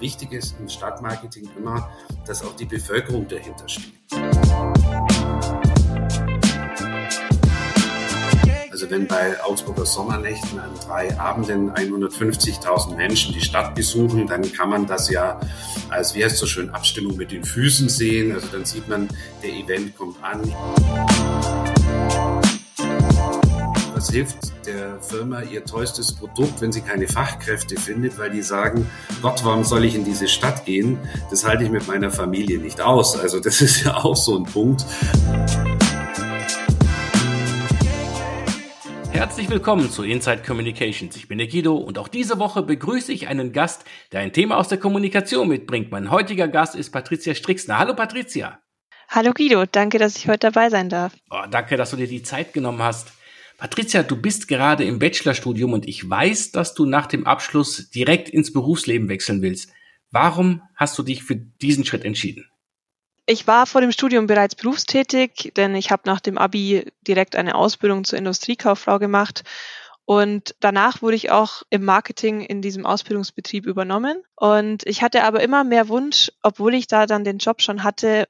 wichtig ist im Stadtmarketing immer, dass auch die Bevölkerung dahinter steht. Also wenn bei Augsburger Sommernächten an drei Abenden 150.000 Menschen die Stadt besuchen, dann kann man das ja als, wie heißt so schön, Abstimmung mit den Füßen sehen. Also dann sieht man, der Event kommt an. Was hilft der Firma ihr tollstes Produkt, wenn sie keine Fachkräfte findet, weil die sagen, Gott, warum soll ich in diese Stadt gehen? Das halte ich mit meiner Familie nicht aus. Also das ist ja auch so ein Punkt. Herzlich willkommen zu Inside Communications. Ich bin der Guido und auch diese Woche begrüße ich einen Gast, der ein Thema aus der Kommunikation mitbringt. Mein heutiger Gast ist Patricia Strixner. Hallo Patricia. Hallo Guido, danke, dass ich heute dabei sein darf. Oh, danke, dass du dir die Zeit genommen hast. Patricia, du bist gerade im Bachelorstudium und ich weiß, dass du nach dem Abschluss direkt ins Berufsleben wechseln willst. Warum hast du dich für diesen Schritt entschieden? Ich war vor dem Studium bereits berufstätig, denn ich habe nach dem Abi direkt eine Ausbildung zur Industriekauffrau gemacht. Und danach wurde ich auch im Marketing in diesem Ausbildungsbetrieb übernommen. Und ich hatte aber immer mehr Wunsch, obwohl ich da dann den Job schon hatte,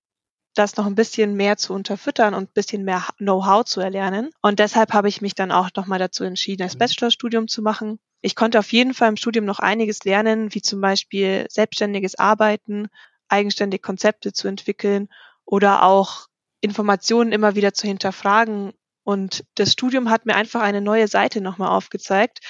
das noch ein bisschen mehr zu unterfüttern und ein bisschen mehr Know-how zu erlernen. Und deshalb habe ich mich dann auch nochmal dazu entschieden, das mhm. Bachelorstudium zu machen. Ich konnte auf jeden Fall im Studium noch einiges lernen, wie zum Beispiel selbstständiges Arbeiten, eigenständig Konzepte zu entwickeln oder auch Informationen immer wieder zu hinterfragen. Und das Studium hat mir einfach eine neue Seite nochmal aufgezeigt,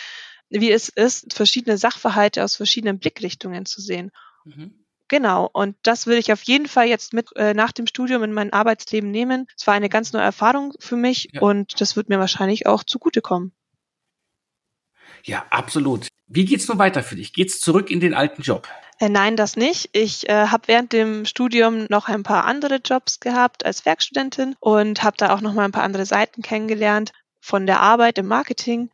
wie es ist, verschiedene Sachverhalte aus verschiedenen Blickrichtungen zu sehen. Mhm. Genau, und das will ich auf jeden Fall jetzt mit äh, nach dem Studium in mein Arbeitsleben nehmen. Es war eine ganz neue Erfahrung für mich ja. und das wird mir wahrscheinlich auch zugutekommen. Ja, absolut. Wie geht's nun weiter für dich? Geht's zurück in den alten Job? Äh, nein, das nicht. Ich äh, habe während dem Studium noch ein paar andere Jobs gehabt als Werkstudentin und habe da auch noch mal ein paar andere Seiten kennengelernt von der Arbeit im Marketing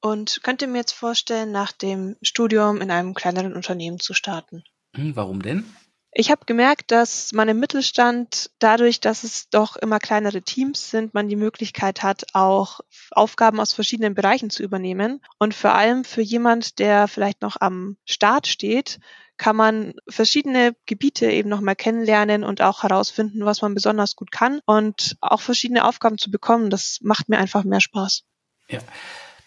und könnte mir jetzt vorstellen, nach dem Studium in einem kleineren Unternehmen zu starten. Hm, warum denn? Ich habe gemerkt, dass man im Mittelstand dadurch, dass es doch immer kleinere Teams sind, man die Möglichkeit hat, auch Aufgaben aus verschiedenen Bereichen zu übernehmen. Und vor allem für jemand, der vielleicht noch am Start steht, kann man verschiedene Gebiete eben nochmal kennenlernen und auch herausfinden, was man besonders gut kann und auch verschiedene Aufgaben zu bekommen. Das macht mir einfach mehr Spaß. Ja.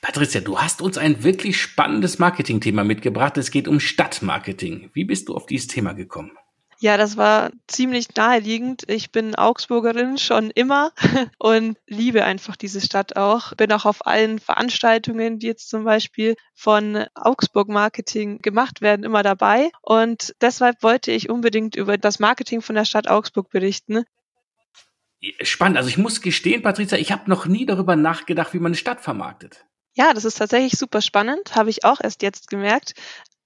Patricia, du hast uns ein wirklich spannendes Marketingthema mitgebracht. Es geht um Stadtmarketing. Wie bist du auf dieses Thema gekommen? Ja, das war ziemlich naheliegend. Ich bin Augsburgerin schon immer und liebe einfach diese Stadt auch. Bin auch auf allen Veranstaltungen, die jetzt zum Beispiel von Augsburg Marketing gemacht werden, immer dabei. Und deshalb wollte ich unbedingt über das Marketing von der Stadt Augsburg berichten. Spannend. Also ich muss gestehen, Patricia, ich habe noch nie darüber nachgedacht, wie man eine Stadt vermarktet. Ja, das ist tatsächlich super spannend, habe ich auch erst jetzt gemerkt.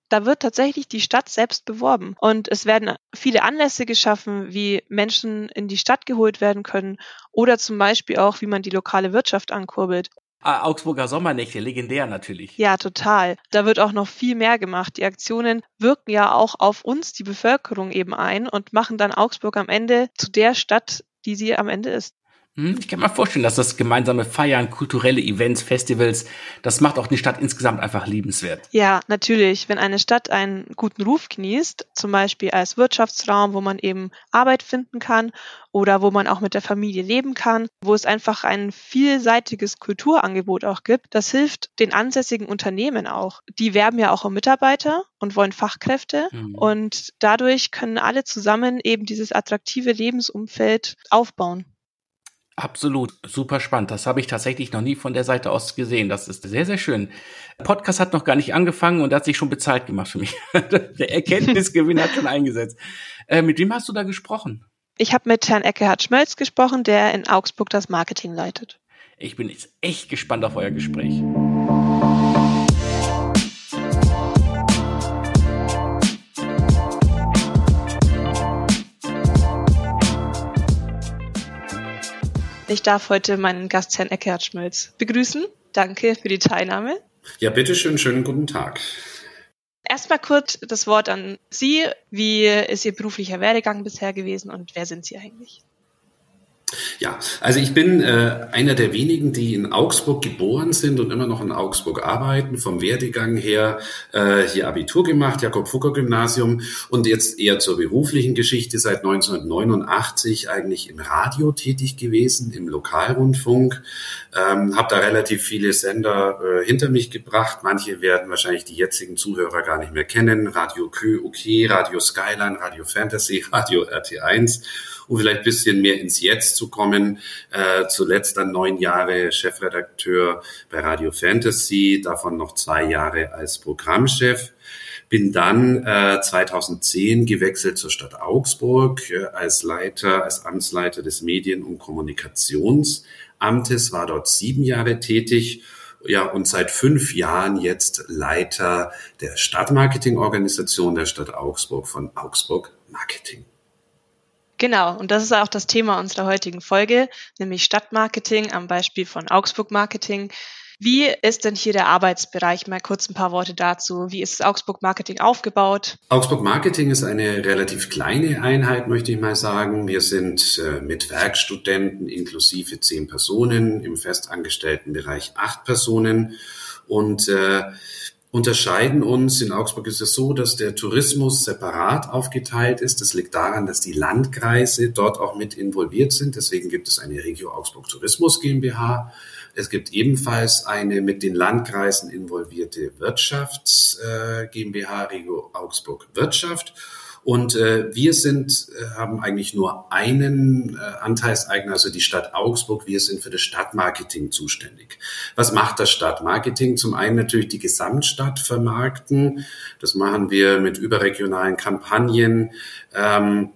Da wird tatsächlich die Stadt selbst beworben. Und es werden viele Anlässe geschaffen, wie Menschen in die Stadt geholt werden können oder zum Beispiel auch, wie man die lokale Wirtschaft ankurbelt. Ah, Augsburger Sommernächte, legendär natürlich. Ja, total. Da wird auch noch viel mehr gemacht. Die Aktionen wirken ja auch auf uns, die Bevölkerung eben ein und machen dann Augsburg am Ende zu der Stadt, die sie am Ende ist. Hm, ich kann mir vorstellen, dass das gemeinsame Feiern, kulturelle Events, Festivals, das macht auch die Stadt insgesamt einfach liebenswert. Ja, natürlich. Wenn eine Stadt einen guten Ruf genießt, zum Beispiel als Wirtschaftsraum, wo man eben Arbeit finden kann oder wo man auch mit der Familie leben kann, wo es einfach ein vielseitiges Kulturangebot auch gibt, das hilft den ansässigen Unternehmen auch. Die werben ja auch um Mitarbeiter und wollen Fachkräfte mhm. und dadurch können alle zusammen eben dieses attraktive Lebensumfeld aufbauen. Absolut, super spannend. Das habe ich tatsächlich noch nie von der Seite aus gesehen. Das ist sehr, sehr schön. Der Podcast hat noch gar nicht angefangen und hat sich schon bezahlt gemacht für mich. der Erkenntnisgewinn hat schon eingesetzt. Äh, mit wem hast du da gesprochen? Ich habe mit Herrn Eckehard Schmölz gesprochen, der in Augsburg das Marketing leitet. Ich bin jetzt echt gespannt auf euer Gespräch. Ich darf heute meinen Gast Herrn Eckhard Schmölz begrüßen. Danke für die Teilnahme. Ja, bitteschön, schönen guten Tag. Erstmal kurz das Wort an Sie. Wie ist Ihr beruflicher Werdegang bisher gewesen und wer sind Sie eigentlich? Ja, also ich bin äh, einer der wenigen, die in Augsburg geboren sind und immer noch in Augsburg arbeiten. Vom Werdegang her äh, hier Abitur gemacht, Jakob-Fucker-Gymnasium und jetzt eher zur beruflichen Geschichte seit 1989 eigentlich im Radio tätig gewesen, im Lokalrundfunk. Ähm, habe da relativ viele Sender äh, hinter mich gebracht. Manche werden wahrscheinlich die jetzigen Zuhörer gar nicht mehr kennen. Radio Kö, OK, Radio Skyline, Radio Fantasy, Radio RT1 um vielleicht ein bisschen mehr ins Jetzt zu kommen. Äh, zuletzt dann neun Jahre Chefredakteur bei Radio Fantasy, davon noch zwei Jahre als Programmchef. Bin dann äh, 2010 gewechselt zur Stadt Augsburg äh, als Leiter, als Amtsleiter des Medien- und Kommunikationsamtes, war dort sieben Jahre tätig ja, und seit fünf Jahren jetzt Leiter der Stadtmarketingorganisation der Stadt Augsburg von Augsburg Marketing. Genau, und das ist auch das Thema unserer heutigen Folge, nämlich Stadtmarketing am Beispiel von Augsburg Marketing. Wie ist denn hier der Arbeitsbereich? Mal kurz ein paar Worte dazu. Wie ist Augsburg Marketing aufgebaut? Augsburg Marketing ist eine relativ kleine Einheit, möchte ich mal sagen. Wir sind äh, mit Werkstudenten inklusive zehn Personen, im festangestellten Bereich acht Personen. Und äh, unterscheiden uns. In Augsburg ist es so, dass der Tourismus separat aufgeteilt ist. Das liegt daran, dass die Landkreise dort auch mit involviert sind. Deswegen gibt es eine Regio Augsburg Tourismus GmbH. Es gibt ebenfalls eine mit den Landkreisen involvierte Wirtschafts äh, GmbH Regio Augsburg Wirtschaft. Und äh, wir sind, äh, haben eigentlich nur einen äh, Anteilseigner, also die Stadt Augsburg. Wir sind für das Stadtmarketing zuständig. Was macht das Stadtmarketing? Zum einen natürlich die Gesamtstadt vermarkten. Das machen wir mit überregionalen Kampagnen. Ähm,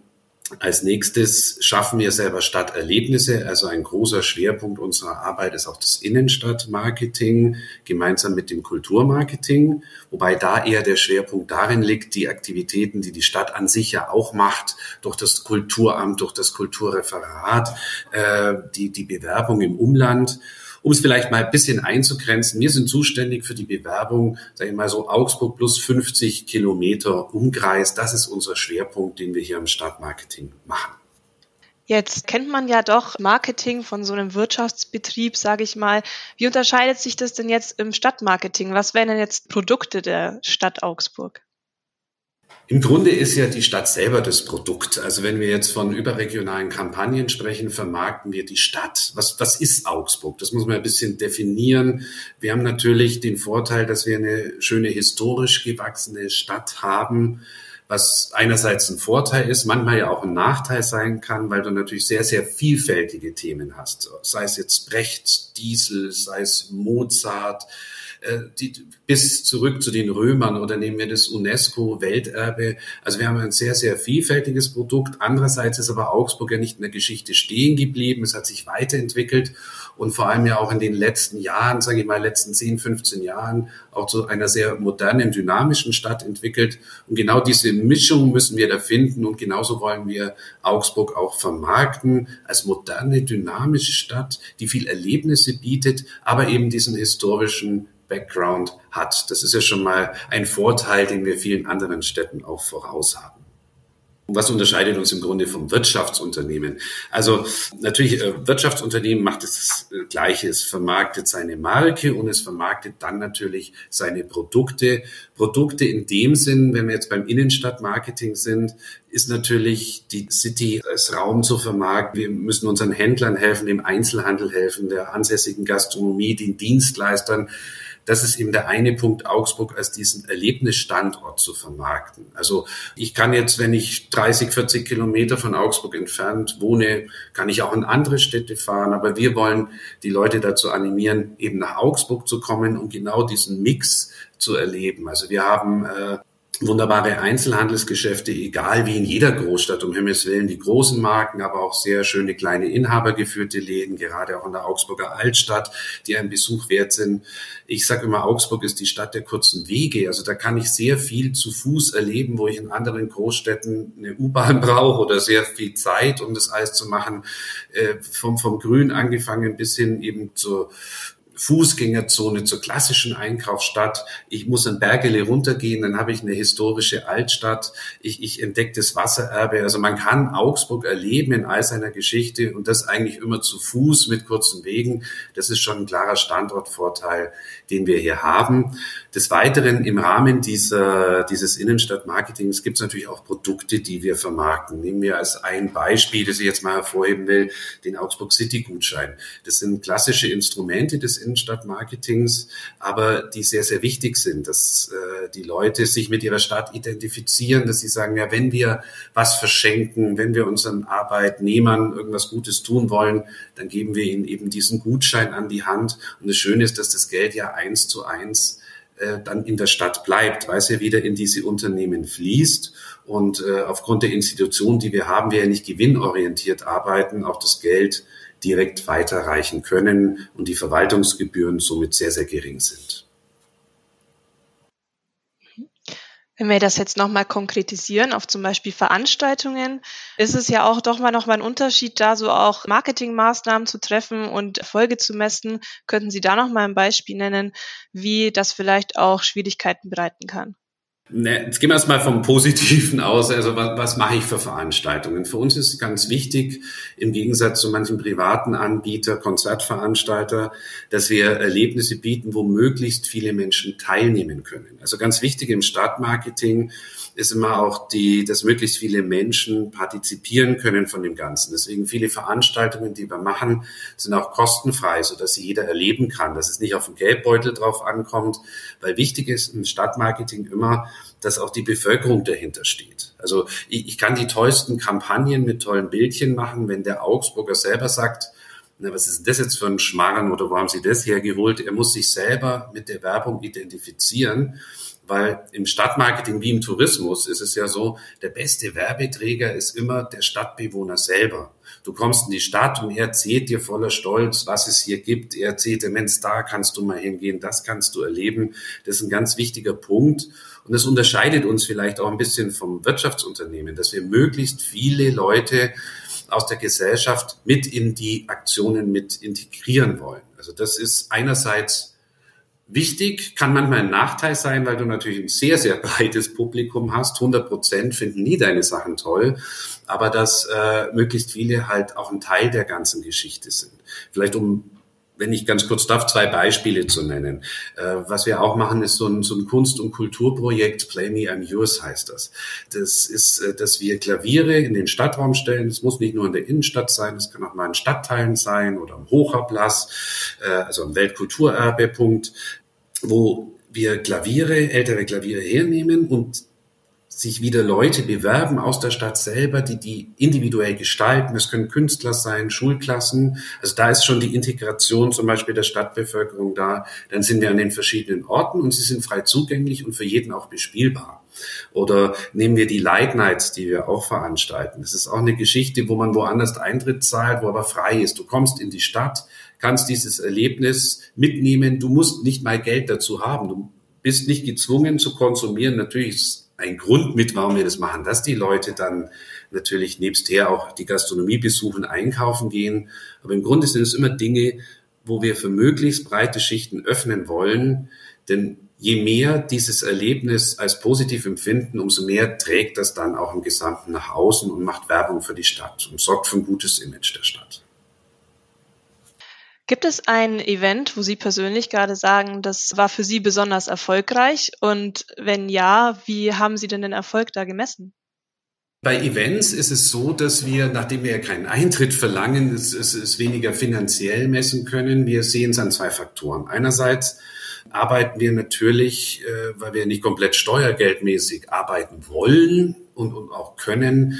als nächstes schaffen wir selber Stadterlebnisse. Also ein großer Schwerpunkt unserer Arbeit ist auch das Innenstadtmarketing gemeinsam mit dem Kulturmarketing, wobei da eher der Schwerpunkt darin liegt, die Aktivitäten, die die Stadt an sich ja auch macht, durch das Kulturamt, durch das Kulturreferat, äh, die, die Bewerbung im Umland um es vielleicht mal ein bisschen einzugrenzen, wir sind zuständig für die Bewerbung, sage ich mal so Augsburg plus 50 Kilometer Umkreis. Das ist unser Schwerpunkt, den wir hier im Stadtmarketing machen. Jetzt kennt man ja doch Marketing von so einem Wirtschaftsbetrieb, sage ich mal. Wie unterscheidet sich das denn jetzt im Stadtmarketing? Was wären denn jetzt Produkte der Stadt Augsburg? Im Grunde ist ja die Stadt selber das Produkt. Also wenn wir jetzt von überregionalen Kampagnen sprechen, vermarkten wir die Stadt. Was, was ist Augsburg? Das muss man ein bisschen definieren. Wir haben natürlich den Vorteil, dass wir eine schöne historisch gewachsene Stadt haben, was einerseits ein Vorteil ist, manchmal ja auch ein Nachteil sein kann, weil du natürlich sehr, sehr vielfältige Themen hast. Sei es jetzt Brecht, Diesel, sei es Mozart, die, bis zurück zu den Römern oder nehmen wir das UNESCO-Welterbe. Also wir haben ein sehr, sehr vielfältiges Produkt. Andererseits ist aber Augsburg ja nicht in der Geschichte stehen geblieben. Es hat sich weiterentwickelt und vor allem ja auch in den letzten Jahren, sage ich mal, letzten 10, 15 Jahren auch zu einer sehr modernen, dynamischen Stadt entwickelt. Und genau diese Mischung müssen wir da finden und genauso wollen wir Augsburg auch vermarkten als moderne, dynamische Stadt, die viel Erlebnisse bietet, aber eben diesen historischen Background hat. Das ist ja schon mal ein Vorteil, den wir vielen anderen Städten auch voraus haben. Was unterscheidet uns im Grunde vom Wirtschaftsunternehmen? Also natürlich, äh, Wirtschaftsunternehmen macht das Gleiche. Es vermarktet seine Marke und es vermarktet dann natürlich seine Produkte. Produkte in dem Sinn, wenn wir jetzt beim Innenstadtmarketing sind, ist natürlich die City als Raum zu vermarkten. Wir müssen unseren Händlern helfen, dem Einzelhandel helfen, der ansässigen Gastronomie, den Dienstleistern das ist eben der eine Punkt, Augsburg als diesen Erlebnisstandort zu vermarkten. Also ich kann jetzt, wenn ich 30, 40 Kilometer von Augsburg entfernt wohne, kann ich auch in andere Städte fahren. Aber wir wollen die Leute dazu animieren, eben nach Augsburg zu kommen und genau diesen Mix zu erleben. Also wir haben äh, wunderbare Einzelhandelsgeschäfte, egal wie in jeder Großstadt, um Himmels Willen, die großen Marken, aber auch sehr schöne kleine inhabergeführte Läden, gerade auch in der Augsburger Altstadt, die einen Besuch wert sind. Ich sage immer, Augsburg ist die Stadt der kurzen Wege. Also da kann ich sehr viel zu Fuß erleben, wo ich in anderen Großstädten eine U-Bahn brauche oder sehr viel Zeit, um das alles zu machen. Äh, vom, vom Grün angefangen bis hin eben zur Fußgängerzone zur klassischen Einkaufsstadt. Ich muss ein Bergele runtergehen, dann habe ich eine historische Altstadt. Ich, ich entdecke das Wassererbe. Also man kann Augsburg erleben in all seiner Geschichte und das eigentlich immer zu Fuß mit kurzen Wegen. Das ist schon ein klarer Standortvorteil, den wir hier haben. Des Weiteren im Rahmen dieser, dieses Innenstadtmarketings gibt es natürlich auch Produkte, die wir vermarkten. Nehmen wir als ein Beispiel, das ich jetzt mal hervorheben will, den Augsburg City Gutschein. Das sind klassische Instrumente des Innenstadtmarketings, aber die sehr, sehr wichtig sind, dass äh, die Leute sich mit ihrer Stadt identifizieren, dass sie sagen, ja, wenn wir was verschenken, wenn wir unseren Arbeitnehmern irgendwas Gutes tun wollen, dann geben wir ihnen eben diesen Gutschein an die Hand. Und das Schöne ist, dass das Geld ja eins zu eins äh, dann in der Stadt bleibt, weil es ja wieder in diese Unternehmen fließt. Und äh, aufgrund der Institution, die wir haben, wir ja nicht gewinnorientiert arbeiten, auch das Geld direkt weiterreichen können und die Verwaltungsgebühren somit sehr, sehr gering sind. Wenn wir das jetzt nochmal konkretisieren auf zum Beispiel Veranstaltungen, ist es ja auch doch mal nochmal ein Unterschied, da so auch Marketingmaßnahmen zu treffen und Erfolge zu messen. Könnten Sie da nochmal ein Beispiel nennen, wie das vielleicht auch Schwierigkeiten bereiten kann? Ne, jetzt gehen wir erstmal vom Positiven aus. Also was, was mache ich für Veranstaltungen? Für uns ist ganz wichtig, im Gegensatz zu manchen privaten Anbieter, Konzertveranstalter, dass wir Erlebnisse bieten, wo möglichst viele Menschen teilnehmen können. Also ganz wichtig im Stadtmarketing ist immer auch die, dass möglichst viele Menschen partizipieren können von dem Ganzen. Deswegen viele Veranstaltungen, die wir machen, sind auch kostenfrei, so dass sie jeder erleben kann, dass es nicht auf den Geldbeutel drauf ankommt, weil wichtig ist im Stadtmarketing immer, dass auch die Bevölkerung dahinter steht. Also ich, ich kann die tollsten Kampagnen mit tollen Bildchen machen, wenn der Augsburger selber sagt, na, was ist das jetzt für ein Schmarrn oder wo haben Sie das hergeholt? Er muss sich selber mit der Werbung identifizieren weil im Stadtmarketing wie im Tourismus ist es ja so, der beste Werbeträger ist immer der Stadtbewohner selber. Du kommst in die Stadt und er erzählt dir voller Stolz, was es hier gibt. Er erzählt dir, Mensch, da kannst du mal hingehen, das kannst du erleben. Das ist ein ganz wichtiger Punkt. Und das unterscheidet uns vielleicht auch ein bisschen vom Wirtschaftsunternehmen, dass wir möglichst viele Leute aus der Gesellschaft mit in die Aktionen mit integrieren wollen. Also das ist einerseits Wichtig kann manchmal ein Nachteil sein, weil du natürlich ein sehr, sehr breites Publikum hast. 100 Prozent finden nie deine Sachen toll, aber dass äh, möglichst viele halt auch ein Teil der ganzen Geschichte sind. Vielleicht um wenn ich ganz kurz darf, zwei Beispiele zu nennen. Äh, was wir auch machen, ist so ein, so ein Kunst- und Kulturprojekt, Play Me I'm Yours heißt das. Das ist, äh, dass wir Klaviere in den Stadtraum stellen. Es muss nicht nur in der Innenstadt sein, es kann auch mal in Stadtteilen sein oder am Hochhablass, äh, also am Weltkulturerbepunkt, wo wir Klaviere, ältere Klaviere hernehmen und sich wieder Leute bewerben aus der Stadt selber, die die individuell gestalten. Es können Künstler sein, Schulklassen. Also da ist schon die Integration zum Beispiel der Stadtbevölkerung da. Dann sind wir an den verschiedenen Orten und sie sind frei zugänglich und für jeden auch bespielbar. Oder nehmen wir die Light Nights, die wir auch veranstalten. Das ist auch eine Geschichte, wo man woanders Eintritt zahlt, wo aber frei ist. Du kommst in die Stadt, kannst dieses Erlebnis mitnehmen. Du musst nicht mal Geld dazu haben. Du bist nicht gezwungen zu konsumieren. Natürlich ist ein Grund mit, warum wir das machen, dass die Leute dann natürlich nebsther auch die Gastronomie besuchen, einkaufen gehen. Aber im Grunde sind es immer Dinge, wo wir für möglichst breite Schichten öffnen wollen. Denn je mehr dieses Erlebnis als positiv empfinden, umso mehr trägt das dann auch im Gesamten nach außen und macht Werbung für die Stadt und sorgt für ein gutes Image der Stadt. Gibt es ein Event, wo Sie persönlich gerade sagen, das war für Sie besonders erfolgreich? Und wenn ja, wie haben Sie denn den Erfolg da gemessen? Bei Events ist es so, dass wir, nachdem wir ja keinen Eintritt verlangen, es, es, es weniger finanziell messen können. Wir sehen es an zwei Faktoren. Einerseits arbeiten wir natürlich, äh, weil wir nicht komplett steuergeldmäßig arbeiten wollen und, und auch können,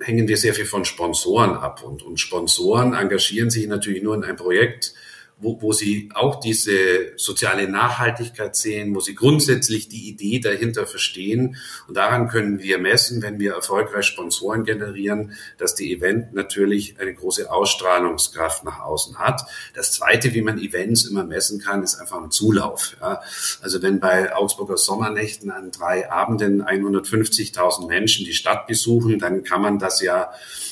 hängen wir sehr viel von Sponsoren ab. Und, und Sponsoren engagieren sich natürlich nur in ein Projekt, wo, wo sie auch diese soziale Nachhaltigkeit sehen, wo sie grundsätzlich die Idee dahinter verstehen. Und daran können wir messen, wenn wir erfolgreich Sponsoren generieren, dass die Event natürlich eine große Ausstrahlungskraft nach außen hat. Das Zweite, wie man Events immer messen kann, ist einfach ein Zulauf. Ja. Also wenn bei Augsburger Sommernächten an drei Abenden 150.000 Menschen die Stadt besuchen, dann kann man das ja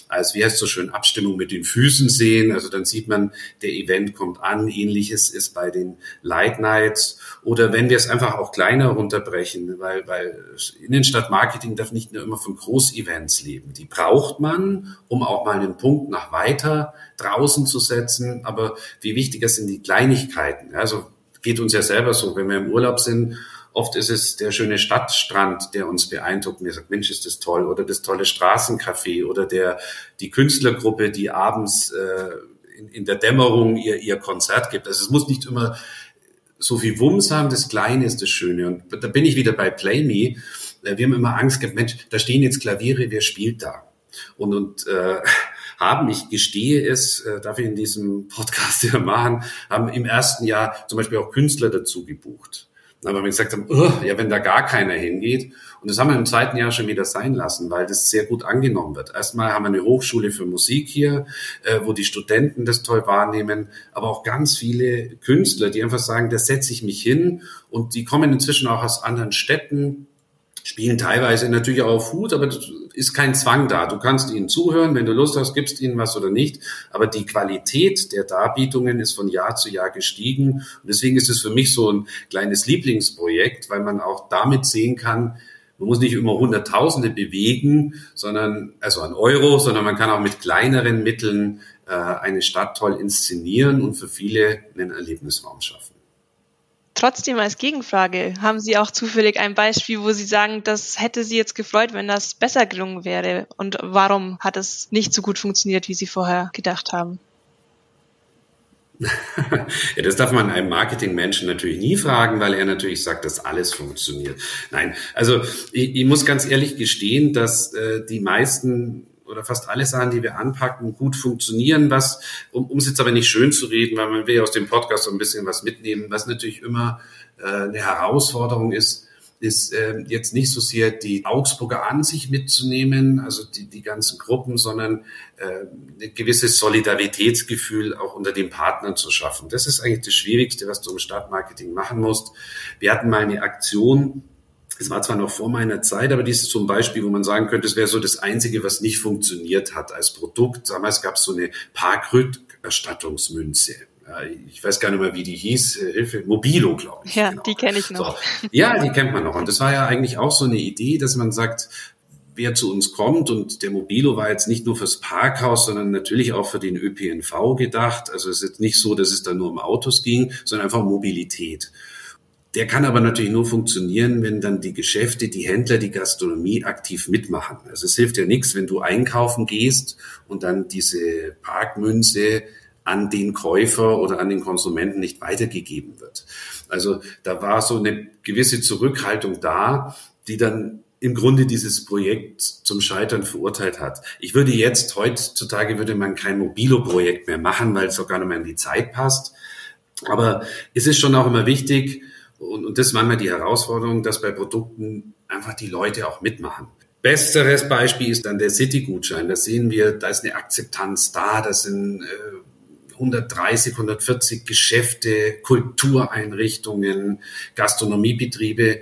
als, wie heißt so schön, Abstimmung mit den Füßen sehen. Also dann sieht man, der Event kommt an an. Ähnliches ist bei den Light Nights oder wenn wir es einfach auch kleiner runterbrechen, weil, weil Innenstadtmarketing darf nicht nur immer von Großevents leben. Die braucht man, um auch mal einen Punkt nach weiter draußen zu setzen. Aber wie wichtiger sind die Kleinigkeiten? Also geht uns ja selber so, wenn wir im Urlaub sind Oft ist es der schöne Stadtstrand, der uns beeindruckt. Mir sagt, Mensch, ist das toll. Oder das tolle Straßencafé oder der, die Künstlergruppe, die abends äh, in, in der Dämmerung ihr, ihr Konzert gibt. Also es muss nicht immer so viel Wumms haben. Das Kleine ist das Schöne. Und da bin ich wieder bei Play Me. Äh, wir haben immer Angst gehabt, Mensch, da stehen jetzt Klaviere, wer spielt da? Und, und äh, haben, ich gestehe es, äh, darf ich in diesem Podcast ja machen, haben im ersten Jahr zum Beispiel auch Künstler dazu gebucht. Aber wir gesagt haben, oh, ja, wenn da gar keiner hingeht. Und das haben wir im zweiten Jahr schon wieder sein lassen, weil das sehr gut angenommen wird. Erstmal haben wir eine Hochschule für Musik hier, äh, wo die Studenten das toll wahrnehmen, aber auch ganz viele Künstler, die einfach sagen, da setze ich mich hin. Und die kommen inzwischen auch aus anderen Städten, spielen teilweise natürlich auch auf Hut, aber ist kein Zwang da. Du kannst ihnen zuhören, wenn du Lust hast, gibst ihnen was oder nicht. Aber die Qualität der Darbietungen ist von Jahr zu Jahr gestiegen. Und deswegen ist es für mich so ein kleines Lieblingsprojekt, weil man auch damit sehen kann, man muss nicht immer Hunderttausende bewegen, sondern, also an Euro, sondern man kann auch mit kleineren Mitteln äh, eine Stadt toll inszenieren und für viele einen Erlebnisraum schaffen. Trotzdem als Gegenfrage, haben Sie auch zufällig ein Beispiel, wo Sie sagen, das hätte Sie jetzt gefreut, wenn das besser gelungen wäre? Und warum hat es nicht so gut funktioniert, wie Sie vorher gedacht haben? ja, das darf man einem Marketingmenschen natürlich nie fragen, weil er natürlich sagt, dass alles funktioniert. Nein, also ich, ich muss ganz ehrlich gestehen, dass äh, die meisten oder fast alle Sachen, die wir anpacken, gut funktionieren. Was, um, um es jetzt aber nicht schön zu reden, weil man will ja aus dem Podcast so ein bisschen was mitnehmen, was natürlich immer äh, eine Herausforderung ist, ist äh, jetzt nicht so sehr die Augsburger an sich mitzunehmen, also die, die ganzen Gruppen, sondern äh, ein gewisses Solidaritätsgefühl auch unter den Partnern zu schaffen. Das ist eigentlich das Schwierigste, was du im Stadtmarketing machen musst. Wir hatten mal eine Aktion, es war zwar noch vor meiner Zeit, aber dies ist so ein Beispiel, wo man sagen könnte, es wäre so das Einzige, was nicht funktioniert hat als Produkt. Damals gab es so eine Parkrückerstattungsmünze. Ich weiß gar nicht mehr, wie die hieß. Äh, Hilfe, Mobilo, glaube ich. Ja, genau. die kenne ich noch. So. Ja, die kennt man noch. Und das war ja eigentlich auch so eine Idee, dass man sagt, wer zu uns kommt. Und der Mobilo war jetzt nicht nur fürs Parkhaus, sondern natürlich auch für den ÖPNV gedacht. Also es ist jetzt nicht so, dass es da nur um Autos ging, sondern einfach Mobilität. Der kann aber natürlich nur funktionieren, wenn dann die Geschäfte, die Händler, die Gastronomie aktiv mitmachen. Also es hilft ja nichts, wenn du einkaufen gehst und dann diese Parkmünze an den Käufer oder an den Konsumenten nicht weitergegeben wird. Also da war so eine gewisse Zurückhaltung da, die dann im Grunde dieses Projekt zum Scheitern verurteilt hat. Ich würde jetzt, heutzutage würde man kein Mobilo-Projekt mehr machen, weil es auch gar nicht mehr in die Zeit passt. Aber es ist schon auch immer wichtig, und, und das war immer die Herausforderung, dass bei Produkten einfach die Leute auch mitmachen. Besseres Beispiel ist dann der City-Gutschein. Da sehen wir, da ist eine Akzeptanz da, das sind äh, 130, 140 Geschäfte, Kultureinrichtungen, Gastronomiebetriebe,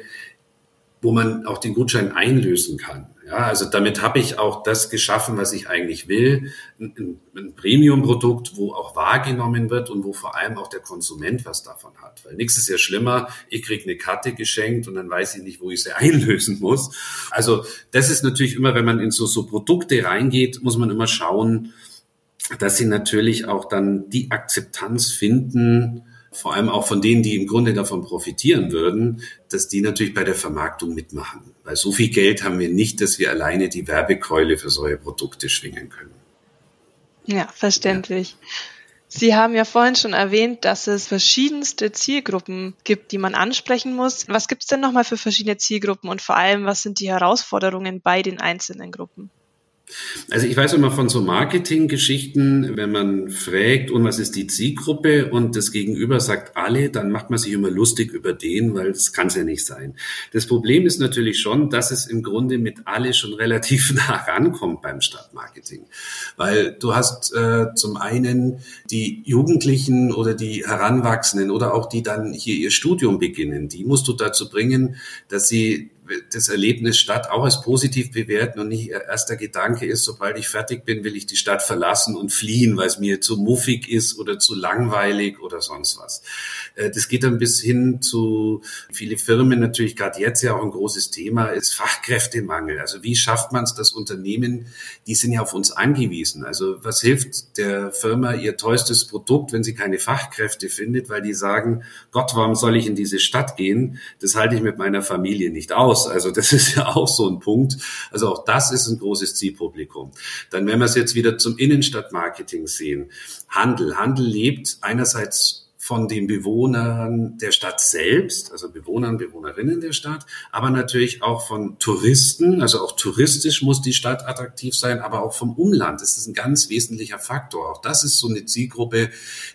wo man auch den Gutschein einlösen kann. Ja, also damit habe ich auch das geschaffen, was ich eigentlich will. Ein, ein Premium-Produkt, wo auch wahrgenommen wird und wo vor allem auch der Konsument was davon hat. Weil nichts ist ja schlimmer, ich kriege eine Karte geschenkt und dann weiß ich nicht, wo ich sie einlösen muss. Also das ist natürlich immer, wenn man in so, so Produkte reingeht, muss man immer schauen, dass sie natürlich auch dann die Akzeptanz finden, vor allem auch von denen, die im Grunde davon profitieren würden, dass die natürlich bei der Vermarktung mitmachen. Weil so viel Geld haben wir nicht, dass wir alleine die Werbekeule für solche Produkte schwingen können. Ja, verständlich. Ja. Sie haben ja vorhin schon erwähnt, dass es verschiedenste Zielgruppen gibt, die man ansprechen muss. Was gibt es denn nochmal für verschiedene Zielgruppen und vor allem, was sind die Herausforderungen bei den einzelnen Gruppen? Also ich weiß immer von so Marketinggeschichten, wenn man fragt, und was ist die Zielgruppe und das Gegenüber sagt alle, dann macht man sich immer lustig über den, weil das kann es ja nicht sein. Das Problem ist natürlich schon, dass es im Grunde mit alle schon relativ nah rankommt beim Stadtmarketing. Weil du hast äh, zum einen die Jugendlichen oder die Heranwachsenden oder auch die dann hier ihr Studium beginnen, die musst du dazu bringen, dass sie das Erlebnis Stadt auch als positiv bewerten und nicht erster Gedanke ist, sobald ich fertig bin, will ich die Stadt verlassen und fliehen, weil es mir zu muffig ist oder zu langweilig oder sonst was. Äh, das geht dann bis hin zu viele Firmen natürlich gerade jetzt ja auch ein großes Thema ist Fachkräftemangel. Also wie schafft man es, dass Unternehmen, die sind ja auf uns angewiesen. Also was hilft der Firma ihr teuerstes Produkt, wenn sie keine Fachkräfte findet, weil die sagen, Gott, warum soll ich in diese Stadt gehen? Das halte ich mit meiner Familie nicht aus. Also das ist ja auch so ein Punkt. Also auch das ist ein großes Zielpublikum. Dann, wenn wir es jetzt wieder zum Innenstadtmarketing sehen, Handel. Handel lebt einerseits von den Bewohnern der Stadt selbst, also Bewohnern, Bewohnerinnen der Stadt, aber natürlich auch von Touristen. Also auch touristisch muss die Stadt attraktiv sein, aber auch vom Umland. Das ist ein ganz wesentlicher Faktor. Auch das ist so eine Zielgruppe,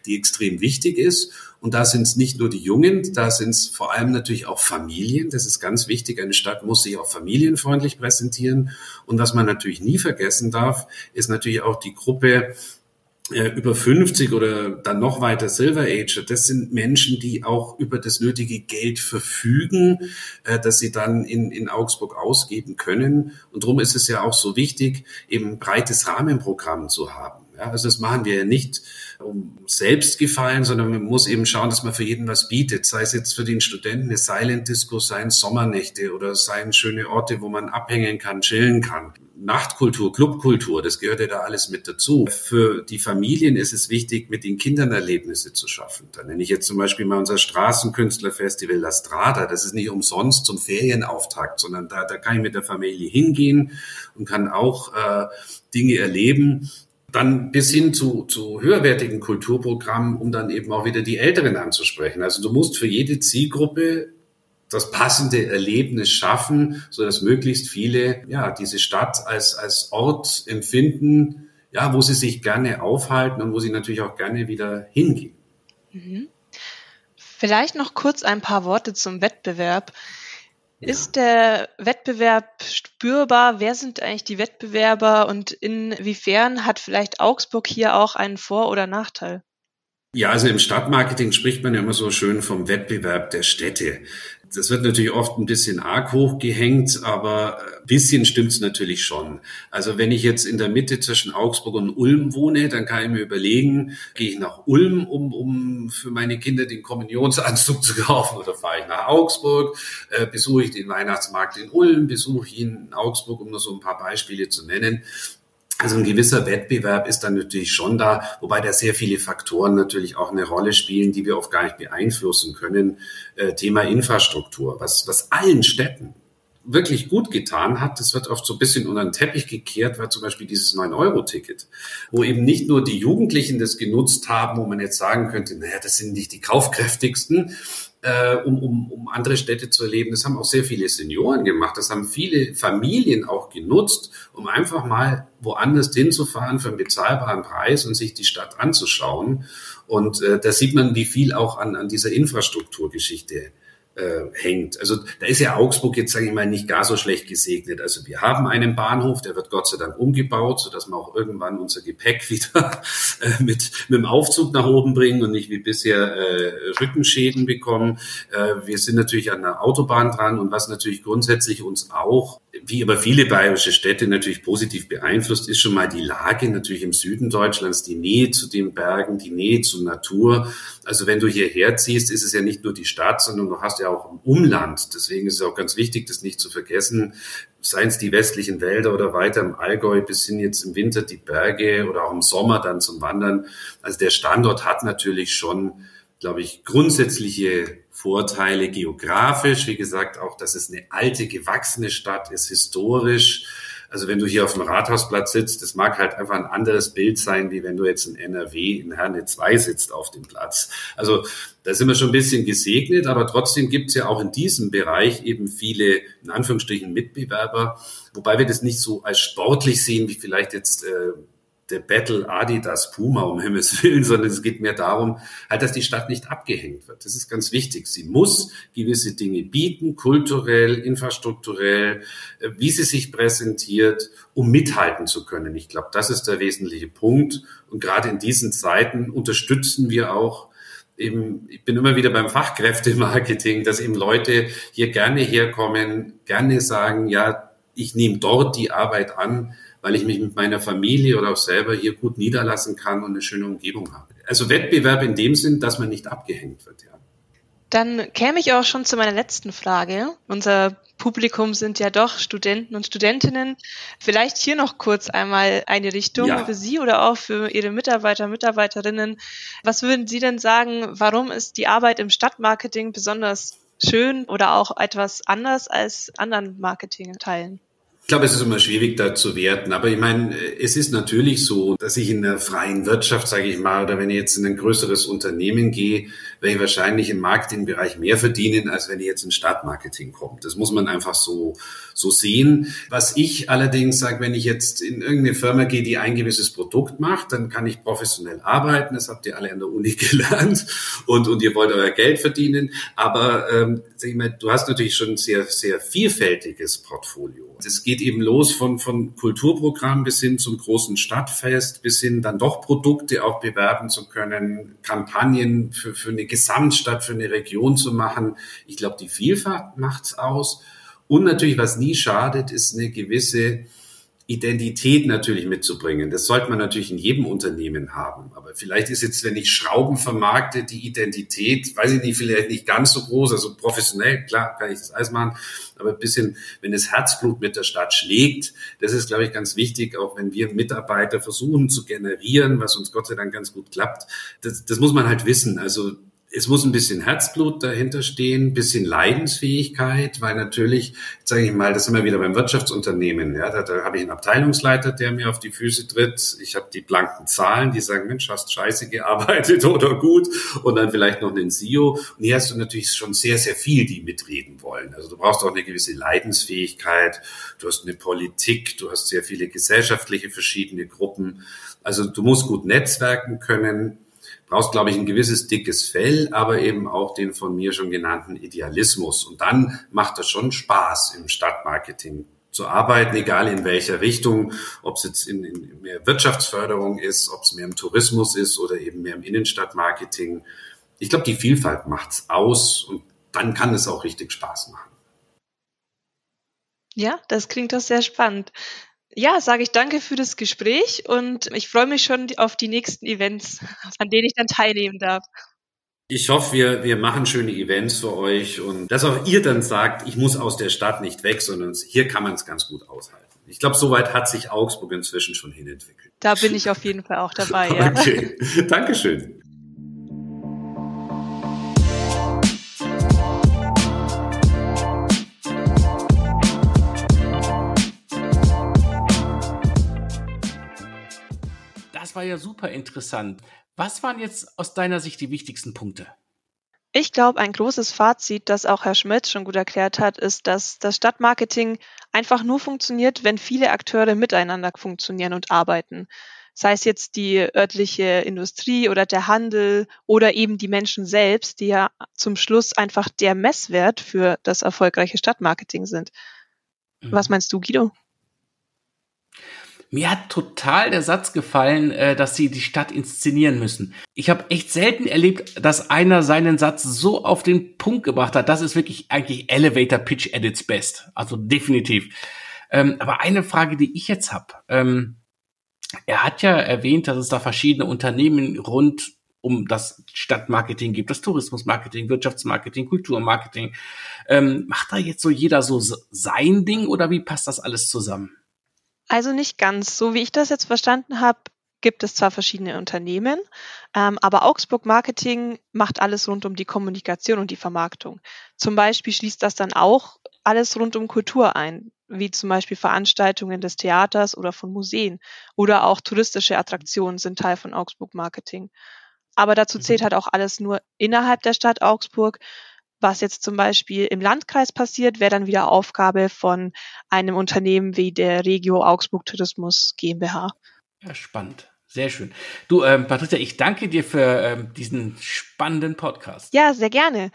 die extrem wichtig ist. Und da sind es nicht nur die Jungen, da sind es vor allem natürlich auch Familien. Das ist ganz wichtig. Eine Stadt muss sich auch familienfreundlich präsentieren. Und was man natürlich nie vergessen darf, ist natürlich auch die Gruppe über 50 oder dann noch weiter Silver Age, das sind Menschen, die auch über das nötige Geld verfügen, äh, dass sie dann in, in Augsburg ausgeben können. Und darum ist es ja auch so wichtig, eben ein breites Rahmenprogramm zu haben. Ja, also das machen wir ja nicht um Selbstgefallen, sondern man muss eben schauen, dass man für jeden was bietet. Sei es jetzt für den Studenten eine Silent Disco, seien Sommernächte oder seien schöne Orte, wo man abhängen kann, chillen kann. Nachtkultur, Clubkultur, das gehört ja da alles mit dazu. Für die Familien ist es wichtig, mit den Kindern Erlebnisse zu schaffen. Da nenne ich jetzt zum Beispiel mal unser Straßenkünstlerfestival La Strada. Das ist nicht umsonst zum Ferienauftakt, sondern da, da kann ich mit der Familie hingehen und kann auch äh, Dinge erleben, dann bis hin zu, zu höherwertigen Kulturprogrammen, um dann eben auch wieder die Älteren anzusprechen. Also du musst für jede Zielgruppe das passende Erlebnis schaffen, so dass möglichst viele ja diese Stadt als als Ort empfinden, ja, wo sie sich gerne aufhalten und wo sie natürlich auch gerne wieder hingehen. Mhm. Vielleicht noch kurz ein paar Worte zum Wettbewerb. Ja. Ist der Wettbewerb spürbar? Wer sind eigentlich die Wettbewerber und inwiefern hat vielleicht Augsburg hier auch einen Vor- oder Nachteil? Ja, also im Stadtmarketing spricht man ja immer so schön vom Wettbewerb der Städte. Das wird natürlich oft ein bisschen arg hochgehängt, aber ein bisschen stimmt's natürlich schon. Also wenn ich jetzt in der Mitte zwischen Augsburg und Ulm wohne, dann kann ich mir überlegen, gehe ich nach Ulm, um, um für meine Kinder den Kommunionsanzug zu kaufen oder fahre ich nach Augsburg, äh, besuche ich den Weihnachtsmarkt in Ulm, besuche ich ihn in Augsburg, um nur so ein paar Beispiele zu nennen. Also ein gewisser Wettbewerb ist dann natürlich schon da, wobei da sehr viele Faktoren natürlich auch eine Rolle spielen, die wir oft gar nicht beeinflussen können. Äh, Thema Infrastruktur, was, was allen Städten wirklich gut getan hat, das wird oft so ein bisschen unter den Teppich gekehrt, war zum Beispiel dieses 9-Euro-Ticket, wo eben nicht nur die Jugendlichen das genutzt haben, wo man jetzt sagen könnte, naja, das sind nicht die kaufkräftigsten, äh, um, um, um andere Städte zu erleben. Das haben auch sehr viele Senioren gemacht. Das haben viele Familien auch genutzt, um einfach mal woanders hinzufahren für einen bezahlbaren Preis und sich die Stadt anzuschauen. Und äh, da sieht man, wie viel auch an, an dieser Infrastrukturgeschichte äh, hängt. Also da ist ja Augsburg jetzt, sage ich mal, nicht gar so schlecht gesegnet. Also wir haben einen Bahnhof, der wird Gott sei Dank umgebaut, sodass wir auch irgendwann unser Gepäck wieder äh, mit, mit dem Aufzug nach oben bringen und nicht wie bisher äh, Rückenschäden bekommen. Äh, wir sind natürlich an der Autobahn dran und was natürlich grundsätzlich uns auch wie aber viele bayerische Städte natürlich positiv beeinflusst, ist schon mal die Lage natürlich im Süden Deutschlands, die Nähe zu den Bergen, die Nähe zur Natur. Also wenn du hierher ziehst, ist es ja nicht nur die Stadt, sondern du hast ja auch ein Umland. Deswegen ist es auch ganz wichtig, das nicht zu vergessen. Seien es die westlichen Wälder oder weiter im Allgäu bis hin jetzt im Winter die Berge oder auch im Sommer dann zum Wandern. Also der Standort hat natürlich schon, glaube ich, grundsätzliche Vorteile geografisch. Wie gesagt, auch, dass es eine alte, gewachsene Stadt ist, historisch. Also wenn du hier auf dem Rathausplatz sitzt, das mag halt einfach ein anderes Bild sein, wie wenn du jetzt in NRW in Herne 2 sitzt auf dem Platz. Also da sind wir schon ein bisschen gesegnet, aber trotzdem gibt es ja auch in diesem Bereich eben viele, in Anführungsstrichen, Mitbewerber, wobei wir das nicht so als sportlich sehen, wie vielleicht jetzt äh, der Battle Adidas Puma um Himmels Willen, sondern es geht mehr darum, halt, dass die Stadt nicht abgehängt wird. Das ist ganz wichtig. Sie muss gewisse Dinge bieten, kulturell, infrastrukturell, äh, wie sie sich präsentiert, um mithalten zu können. Ich glaube, das ist der wesentliche Punkt. Und gerade in diesen Zeiten unterstützen wir auch eben, ich bin immer wieder beim Fachkräftemarketing, dass eben Leute hier gerne herkommen, gerne sagen, ja, ich nehme dort die Arbeit an, weil ich mich mit meiner Familie oder auch selber hier gut niederlassen kann und eine schöne Umgebung habe. Also Wettbewerb in dem Sinn, dass man nicht abgehängt wird, ja. Dann käme ich auch schon zu meiner letzten Frage. Unser Publikum sind ja doch Studenten und Studentinnen. Vielleicht hier noch kurz einmal eine Richtung ja. für Sie oder auch für Ihre Mitarbeiter, Mitarbeiterinnen. Was würden Sie denn sagen, warum ist die Arbeit im Stadtmarketing besonders schön oder auch etwas anders als anderen Marketingteilen? Ich glaube, es ist immer schwierig, da zu werten. Aber ich meine, es ist natürlich so, dass ich in der freien Wirtschaft, sage ich mal, oder wenn ich jetzt in ein größeres Unternehmen gehe, werde ich wahrscheinlich im Marketingbereich mehr verdienen, als wenn ich jetzt in Stadtmarketing komme. Das muss man einfach so, so sehen. Was ich allerdings sage, wenn ich jetzt in irgendeine Firma gehe, die ein gewisses Produkt macht, dann kann ich professionell arbeiten. Das habt ihr alle an der Uni gelernt und, und ihr wollt euer Geld verdienen. Aber ähm, sag ich mal, du hast natürlich schon ein sehr, sehr vielfältiges Portfolio. Es geht eben los von, von Kulturprogramm bis hin zum großen Stadtfest, bis hin dann doch Produkte auch bewerben zu können, Kampagnen für, für eine Gesamtstadt, für eine Region zu machen. Ich glaube, die Vielfalt macht's aus. Und natürlich, was nie schadet, ist eine gewisse Identität natürlich mitzubringen. Das sollte man natürlich in jedem Unternehmen haben. Aber vielleicht ist jetzt, wenn ich Schrauben vermarkte, die Identität, weiß ich nicht, vielleicht nicht ganz so groß, also professionell, klar, kann ich das alles machen, aber ein bisschen, wenn das Herzblut mit der Stadt schlägt, das ist, glaube ich, ganz wichtig, auch wenn wir Mitarbeiter versuchen zu generieren, was uns Gott sei Dank ganz gut klappt. Das, das muss man halt wissen. Also es muss ein bisschen Herzblut dahinter stehen, bisschen Leidensfähigkeit, weil natürlich, sage ich mal, das sind wir wieder beim Wirtschaftsunternehmen. Ja, da, da habe ich einen Abteilungsleiter, der mir auf die Füße tritt. Ich habe die blanken Zahlen, die sagen, Mensch, hast scheiße gearbeitet oder gut. Und dann vielleicht noch einen CEO. Und hier hast du natürlich schon sehr, sehr viel, die mitreden wollen. Also du brauchst auch eine gewisse Leidensfähigkeit. Du hast eine Politik, du hast sehr viele gesellschaftliche verschiedene Gruppen. Also du musst gut netzwerken können brauchst, glaube ich, ein gewisses dickes Fell, aber eben auch den von mir schon genannten Idealismus. Und dann macht das schon Spaß im Stadtmarketing zu arbeiten, egal in welcher Richtung, ob es jetzt in, in mehr Wirtschaftsförderung ist, ob es mehr im Tourismus ist oder eben mehr im Innenstadtmarketing. Ich glaube, die Vielfalt macht's aus und dann kann es auch richtig Spaß machen. Ja, das klingt doch sehr spannend. Ja, sage ich danke für das Gespräch und ich freue mich schon auf die nächsten Events, an denen ich dann teilnehmen darf. Ich hoffe, wir, wir machen schöne Events für euch und dass auch ihr dann sagt, ich muss aus der Stadt nicht weg, sondern hier kann man es ganz gut aushalten. Ich glaube, soweit hat sich Augsburg inzwischen schon hinentwickelt. Da bin ich auf jeden Fall auch dabei, ja. Okay, Dankeschön. Das war ja super interessant. Was waren jetzt aus deiner Sicht die wichtigsten Punkte? Ich glaube, ein großes Fazit, das auch Herr Schmidt schon gut erklärt hat, ist, dass das Stadtmarketing einfach nur funktioniert, wenn viele Akteure miteinander funktionieren und arbeiten. Sei es jetzt die örtliche Industrie oder der Handel oder eben die Menschen selbst, die ja zum Schluss einfach der Messwert für das erfolgreiche Stadtmarketing sind. Mhm. Was meinst du, Guido? Mir hat total der Satz gefallen, äh, dass sie die Stadt inszenieren müssen. Ich habe echt selten erlebt, dass einer seinen Satz so auf den Punkt gebracht hat. Das ist wirklich eigentlich Elevator Pitch at its best. Also definitiv. Ähm, aber eine Frage, die ich jetzt habe. Ähm, er hat ja erwähnt, dass es da verschiedene Unternehmen rund um das Stadtmarketing gibt, das Tourismusmarketing, Wirtschaftsmarketing, Kulturmarketing. Ähm, macht da jetzt so jeder so sein Ding oder wie passt das alles zusammen? Also nicht ganz. So wie ich das jetzt verstanden habe, gibt es zwar verschiedene Unternehmen, ähm, aber Augsburg Marketing macht alles rund um die Kommunikation und die Vermarktung. Zum Beispiel schließt das dann auch alles rund um Kultur ein, wie zum Beispiel Veranstaltungen des Theaters oder von Museen oder auch touristische Attraktionen sind Teil von Augsburg Marketing. Aber dazu zählt mhm. halt auch alles nur innerhalb der Stadt Augsburg was jetzt zum Beispiel im Landkreis passiert, wäre dann wieder Aufgabe von einem Unternehmen wie der Regio Augsburg Tourismus GmbH. Ja, spannend. Sehr schön. Du, ähm, Patricia, ich danke dir für ähm, diesen spannenden Podcast. Ja, sehr gerne.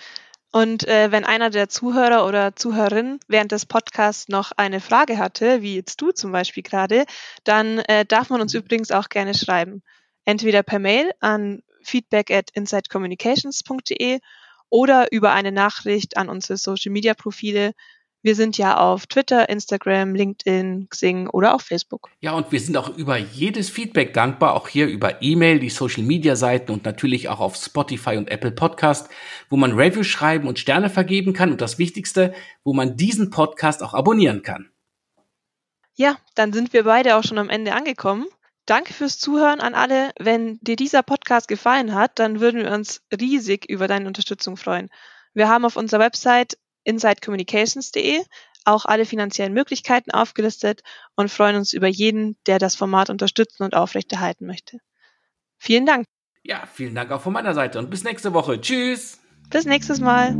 Und äh, wenn einer der Zuhörer oder Zuhörerinnen während des Podcasts noch eine Frage hatte, wie jetzt du zum Beispiel gerade, dann äh, darf man uns mhm. übrigens auch gerne schreiben. Entweder per Mail an feedback at insidecommunications.de oder über eine Nachricht an unsere Social Media Profile. Wir sind ja auf Twitter, Instagram, LinkedIn, Xing oder auf Facebook. Ja, und wir sind auch über jedes Feedback dankbar, auch hier über E-Mail, die Social Media Seiten und natürlich auch auf Spotify und Apple Podcast, wo man Reviews schreiben und Sterne vergeben kann und das Wichtigste, wo man diesen Podcast auch abonnieren kann. Ja, dann sind wir beide auch schon am Ende angekommen. Danke fürs Zuhören an alle. Wenn dir dieser Podcast gefallen hat, dann würden wir uns riesig über deine Unterstützung freuen. Wir haben auf unserer Website insidecommunications.de auch alle finanziellen Möglichkeiten aufgelistet und freuen uns über jeden, der das Format unterstützen und aufrechterhalten möchte. Vielen Dank. Ja, vielen Dank auch von meiner Seite und bis nächste Woche. Tschüss. Bis nächstes Mal.